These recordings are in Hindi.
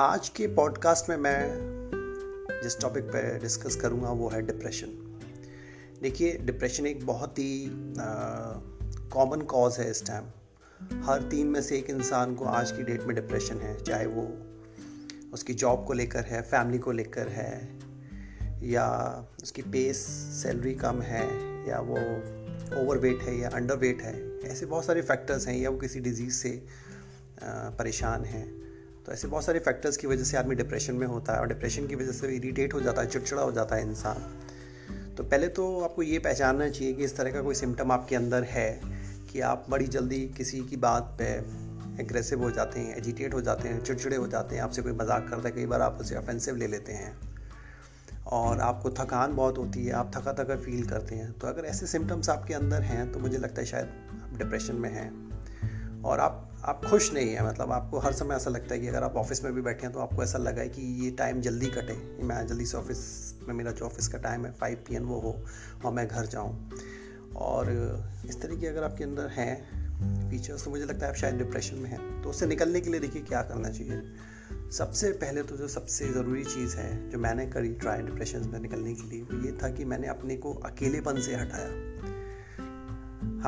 आज के पॉडकास्ट में मैं जिस टॉपिक पर डिस्कस करूँगा वो है डिप्रेशन देखिए डिप्रेशन एक बहुत ही कॉमन कॉज है इस टाइम हर तीन में से एक इंसान को आज की डेट में डिप्रेशन है, चाहे वो उसकी जॉब को लेकर है फैमिली को लेकर है, या उसकी पेस सैलरी कम है, या वो ओवरवेट है, या अंडर वेट है. ऐसे बहुत सारे फैक्टर्स हैं, या वो किसी डिज़ीज़ से परेशान है. तो ऐसे बहुत सारे फैक्टर्स की वजह से आदमी डिप्रेशन में होता है और डिप्रेशन की वजह से इरीटेट हो जाता है, चिड़चिड़ा हो जाता है इंसान। तो पहले तो आपको ये पहचानना चाहिए कि इस तरह का कोई सिम्टम आपके अंदर है कि आप बड़ी जल्दी किसी की बात पे एग्रेसिव हो जाते हैं एजिटेट हो जाते हैं, चिड़चिड़े हो जाते हैं, आपसे कोई मज़ाक करता है, कई बार आप उसे ऑफेंसिव ले लेते हैं। और आपको थकान बहुत होती है, आप थका थका फील करते हैं। तो अगर ऐसे सिम्टम्स आपके अंदर हैं तो मुझे लगता है शायद आप डिप्रेशन में हैं। और आप आप खुश नहीं हैं मतलब आपको हर समय ऐसा लगता है कि अगर आप ऑफ़िस में भी बैठे हैं तो आपको ऐसा लगा है कि ये टाइम जल्दी कटे मैं जल्दी से ऑफ़िस में, मेरा जो ऑफ़िस का टाइम है फाइव पी वो हो और मैं घर जाऊँ। और इस तरीके अगर आपके अंदर हैं फीचर्स तो मुझे लगता है आप शायद डिप्रेशन में हैं। तो उससे निकलने के लिए देखिए क्या करना चाहिए। सबसे पहले तो जो सबसे ज़रूरी चीज़ है, जो मैंने करी ट्राई डिप्रेशन में निकलने के लिए, वो ये था कि मैंने अपने को अकेलेपन से हटाया।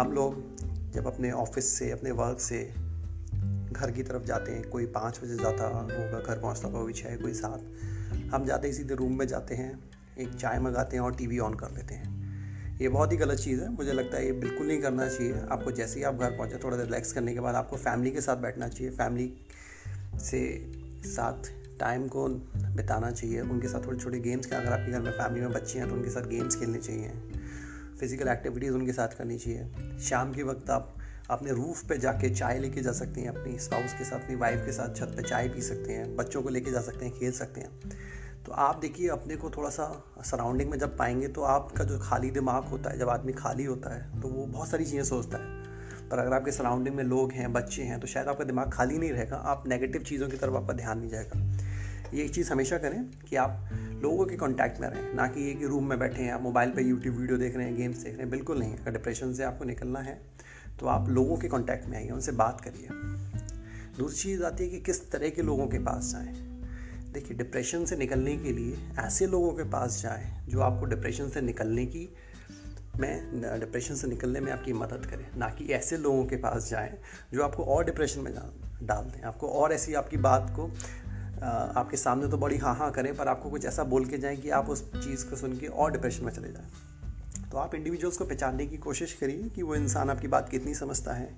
हम लोग जब अपने ऑफ़िस से, अपने वर्क से घर की तरफ़ जाते हैं, कोई पाँच बजे जाता होगा, घर पहुँचता होगा छः, कोई सात। हम जाते ही, सीधे रूम में जाते हैं, एक चाय मंगाते हैं और टीवी ऑन कर लेते हैं। ये बहुत ही गलत चीज़ है, मुझे लगता है ये बिल्कुल नहीं करना चाहिए। आपको जैसे ही आप घर पहुँचे, थोड़ा रिलैक्स करने के बाद आपको फैमिली के साथ बैठना चाहिए। फैमिली से साथ टाइम को बिताना चाहिए। उनके साथ थोड़े छोटे गेम्स अगर आपके घर में फैमिली में बच्चे हैं तो उनके साथ गेम्स खेलने चाहिए। फ़िज़िकल एक्टिविटीज़ उनके साथ करनी चाहिए। शाम के वक्त आप अपने रूफ पे जाके चाय लेके जा सकते हैं, अपनी स्पाउस के साथ, अपनी वाइफ के साथ, छत पे चाय पी सकते हैं, बच्चों को लेके जा सकते हैं, खेल सकते हैं। तो आप देखिए, अपने को थोड़ा सा सराउंडिंग में जब पाएँगे तो आपका जो खाली दिमाग होता है, जब आदमी खाली होता है तो वो बहुत सारी चीज़ें सोचता है। पर अगर आपके सराउंडिंग में लोग हैं, बच्चे हैं तो शायद आपका दिमाग खाली नहीं रहेगा, आप नेगेटिव चीज़ों की तरफ़ आपका ध्यान नहीं जाएगा। ये एक चीज़ हमेशा करें कि आप लोगों के कांटेक्ट में रहें, ना कि ये कि रूम में बैठे हैं, आप मोबाइल पे यूट्यूब वीडियो देख रहे हैं गेम्स देख रहे हैं, बिल्कुल नहीं, अगर डिप्रेशन से आपको निकलना है तो आप लोगों के कांटेक्ट में आइए, उनसे बात करिए। दूसरी चीज़ आती है कि किस तरह के लोगों के पास जाएँ। देखिए डिप्रेशन से निकलने के लिए ऐसे लोगों के पास जाएँ जो आपको डिप्रेशन से निकलने की, में डिप्रेशन से निकलने में आपकी मदद करें, ना कि ऐसे लोगों के पास जाएँ जो आपको और डिप्रेशन में डाल दें। आपको और ऐसी आपकी बात को आपके सामने तो बड़ी हाँ हाँ करें पर आपको कुछ ऐसा बोल के जाएँ कि आप उस चीज़ को सुन के और डिप्रेशन में चले जाएँ। तो आप इंडिविजुअल्स को पहचानने की कोशिश करिए कि वो इंसान आपकी बात कितनी समझता है।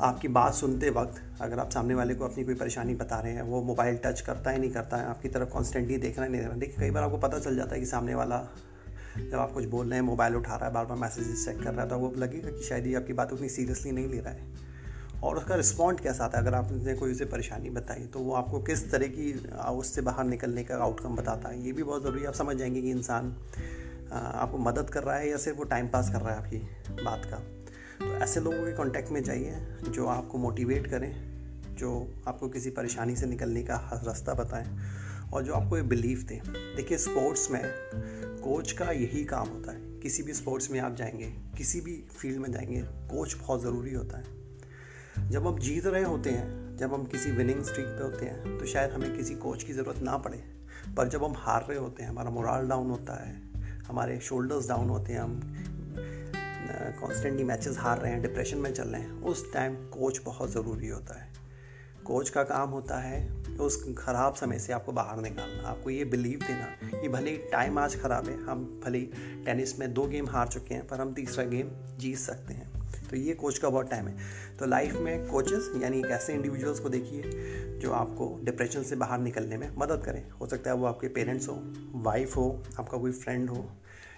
आपकी बात सुनते वक्त अगर आप सामने वाले को अपनी कोई परेशानी बता रहे हैं, वो मोबाइल टच करता है, नहीं करता है, आपकी तरफ़ कॉन्स्टेंटली देख रहा है, नहीं देख रहा देखिए, कई बार आपको पता चल जाता है कि सामने वाला जब आप कुछ बोल रहे हैं मोबाइल उठा रहा है, बार बार मैसेजेस चेक कर रहा है तो वो लगेगा कि शायद ये आपकी बात उतनी सीरियसली नहीं ले रहा है। और उसका रिस्पॉन्ड कैसा आता है? अगर आपने कोई उसे परेशानी बताई तो वो आपको किस तरह की उससे बाहर निकलने का आउटकम बताता है, ये भी बहुत ज़रूरी आप समझ जाएँगे कि इंसान आपको मदद कर रहा है या सिर्फ़ वो टाइम पास कर रहा है आपकी बात का? तो ऐसे लोगों के कांटेक्ट में जाइए, जो आपको मोटिवेट करें, जो आपको किसी परेशानी से निकलने का रास्ता बताएँ और जो आपको ये बिलीव दें। देखिए स्पोर्ट्स में कोच का यही काम होता है। किसी भी स्पोर्ट्स में आप जाएँगे, किसी भी फ़ील्ड में जाएँगे कोच बहुत ज़रूरी होता है। जब हम जीत रहे होते हैं, जब हम किसी विनिंग स्ट्रीक पे होते हैं तो शायद हमें किसी कोच की ज़रूरत ना पड़े। पर जब हम हार रहे होते हैं, हमारा मोराल डाउन होता है हमारे शोल्डर्स डाउन होते हैं, हम कॉन्स्टेंटली मैचेस हार रहे हैं डिप्रेशन में चल रहे हैं, उस टाइम कोच बहुत ज़रूरी होता है। कोच का काम होता है उस ख़राब समय से आपको बाहर निकालना। आपको ये बिलीव देना कि भले ही टाइम आज ख़राब है, हम भले टेनिस में दो गेम हार चुके हैं, पर हम तीसरा गेम जीत सकते हैं। तो ये कोच का बहुत टाइम है। तो लाइफ में कोचेस यानी एक ऐसे इंडिविजुअल्स को देखिए जो आपको डिप्रेशन से बाहर निकलने में मदद करें। हो सकता है वो आपके पेरेंट्स हो वाइफ हो, आपका कोई फ्रेंड हो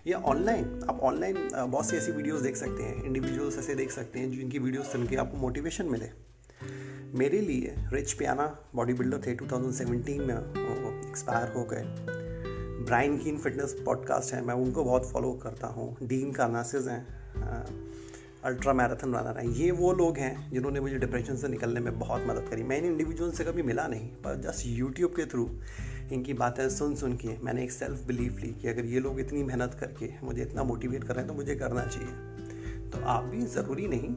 या ऑनलाइन आप ऑनलाइन बहुत सी ऐसी वीडियोस देख सकते हैं इंडिविजुअल्स ऐसे देख सकते हैं, जिनकी वीडियोस सुन के आपको मोटिवेशन मिले। मेरे लिए रिच पियाना बॉडी बिल्डर थे 2017 में एक्सपायर हो गए। ब्राइन कीन फिटनेस पॉडकास्ट है, मैं उनको बहुत फॉलो करता हूँ। डीन कार्नासिस हैं अल्ट्रा मैराथन रनर हैं। ये वो लोग हैं, जिन्होंने मुझे डिप्रेशन से निकलने में बहुत मदद करी। मैं इन इंडिविजुअल से कभी मिला नहीं, पर जस्ट यूट्यूब के थ्रू इनकी बातें सुन सुन के मैंने एक सेल्फ बिलीफ ली कि अगर ये लोग इतनी मेहनत करके मुझे इतना मोटिवेट कर रहे हैं तो मुझे करना चाहिए। तो आप भी ज़रूरी नहीं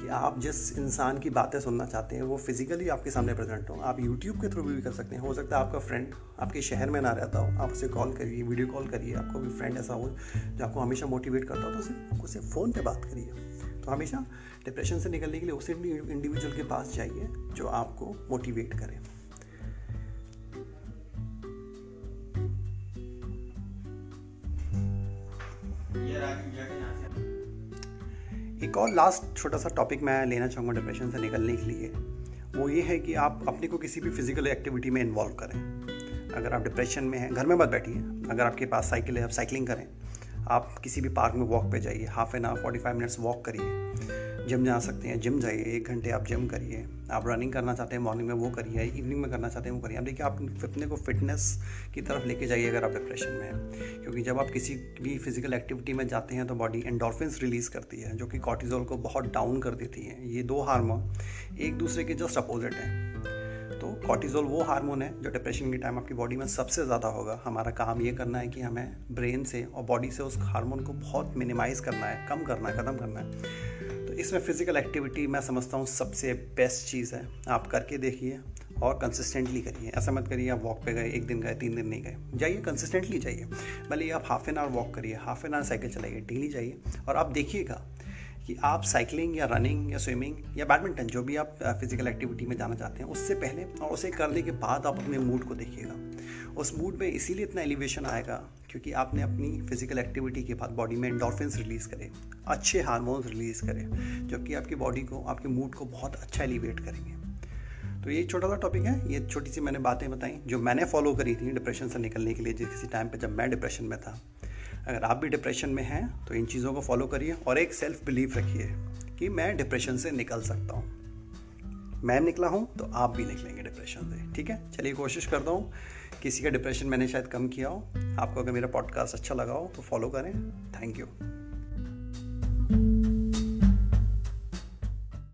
कि आप जिस इंसान की बातें सुनना चाहते हैं, वो फिजिकली आपके सामने प्रेजेंट हो। आप यूट्यूब के थ्रू भी कर सकते हैं। हो सकता है आपका फ्रेंड आपके शहर में ना रहता हो। आप उसे कॉल करिए वीडियो कॉल करिए। आपको भी फ्रेंड ऐसा हो जो आपको हमेशा मोटिवेट करता हो तो उसे उसे फ़ोन पर बात करिए। तो हमेशा डिप्रेशन से निकलने के लिए उस इंडिविजुअल के पास जाइए जो आपको मोटिवेट करे। एक और लास्ट छोटा सा टॉपिक मैं लेना चाहूँगा डिप्रेशन से निकलने के लिए, वो ये है कि आप अपने को किसी भी फ़िज़िकल एक्टिविटी में इन्वॉल्व करें। अगर आप डिप्रेशन में हैं, घर में मत बैठिए। अगर आपके पास साइकिल है, आप साइकिलिंग करें। आप किसी भी पार्क में वॉक पे जाइए। Half an hour forty five minutes walk करिए। जिम जा सकते हैं, जिम जाइए, एक घंटे आप जिम करिए। आप रनिंग करना चाहते हैं मॉर्निंग में वो करिए इवनिंग में करना चाहते हैं, वो करिए। आप देखिए, आप अपने को फिटनेस की तरफ़ लेके जाइए अगर आप डिप्रेशन में हैं। क्योंकि जब आप किसी भी फ़िज़िकल एक्टिविटी में जाते हैं तो बॉडी एंडोरफिन्स रिलीज़ करती है, जो कि कॉर्टिजोल को बहुत डाउन कर देती है। ये दो हार्मोन एक दूसरे के जस्ट अपोजिट हैं। तो कॉर्टिजोल वो हार्मोन है, जो डिप्रेशन के टाइम आपकी बॉडी में सबसे ज़्यादा होगा। हमारा काम ये करना है कि हमें ब्रेन से और बॉडी से उस हार्मोन को बहुत मिनिमाइज़ करना है, कम करना है, ख़त्म करना है। इसमें फ़िज़िकल एक्टिविटी मैं समझता हूँ सबसे बेस्ट चीज़ है। आप करके देखिए और कंसिस्टेंटली करिए। ऐसा मत करिए आप वॉक पे गए, एक दिन गए, तीन दिन नहीं गए। जाइए कंसिस्टेंटली जाइए। भले आप हाफ़ एन आवर वॉक करिए हाफ़ एन आवर साइकिल चलाइए डेली जाइए। और आप देखिएगा कि आप साइकिलिंग या रनिंग या स्विमिंग या बैडमिंटन जो भी आप फ़िज़िकल एक्टिविटी में जाना चाहते हैं, उससे पहले और उसे करने के बाद आप अपने मूड को देखिएगा। उस मूड में इसीलिए इतना एलिवेशन आएगा क्योंकि आपने अपनी फ़िज़िकल एक्टिविटी के बाद बॉडी में एंडोरफिन्स रिलीज़ करें, अच्छे हारमोन्स रिलीज़ करें, जो कि आपकी बॉडी को, आपके मूड को बहुत अच्छा एलिवेट करेंगे। तो ये छोटा सा टॉपिक है, ये छोटी सी मैंने बातें बताई, जो मैंने फॉलो करी थी डिप्रेशन से निकलने के लिए जिस किसी टाइम पे जब मैं डिप्रेशन में था। अगर आप भी डिप्रेशन में हैं तो इन चीज़ों को फॉलो करिए और एक सेल्फ बिलीफ रखिए कि मैं डिप्रेशन से निकल सकता हूँ। मैं निकला हूँ तो आप भी निकलेंगे डिप्रेशन से, ठीक है? चलिए कोशिश करता हूँ किसी का डिप्रेशन मैंने शायद कम किया हो। आपको अगर मेरा पॉडकास्ट अच्छा लगा हो तो फॉलो करें। Thank you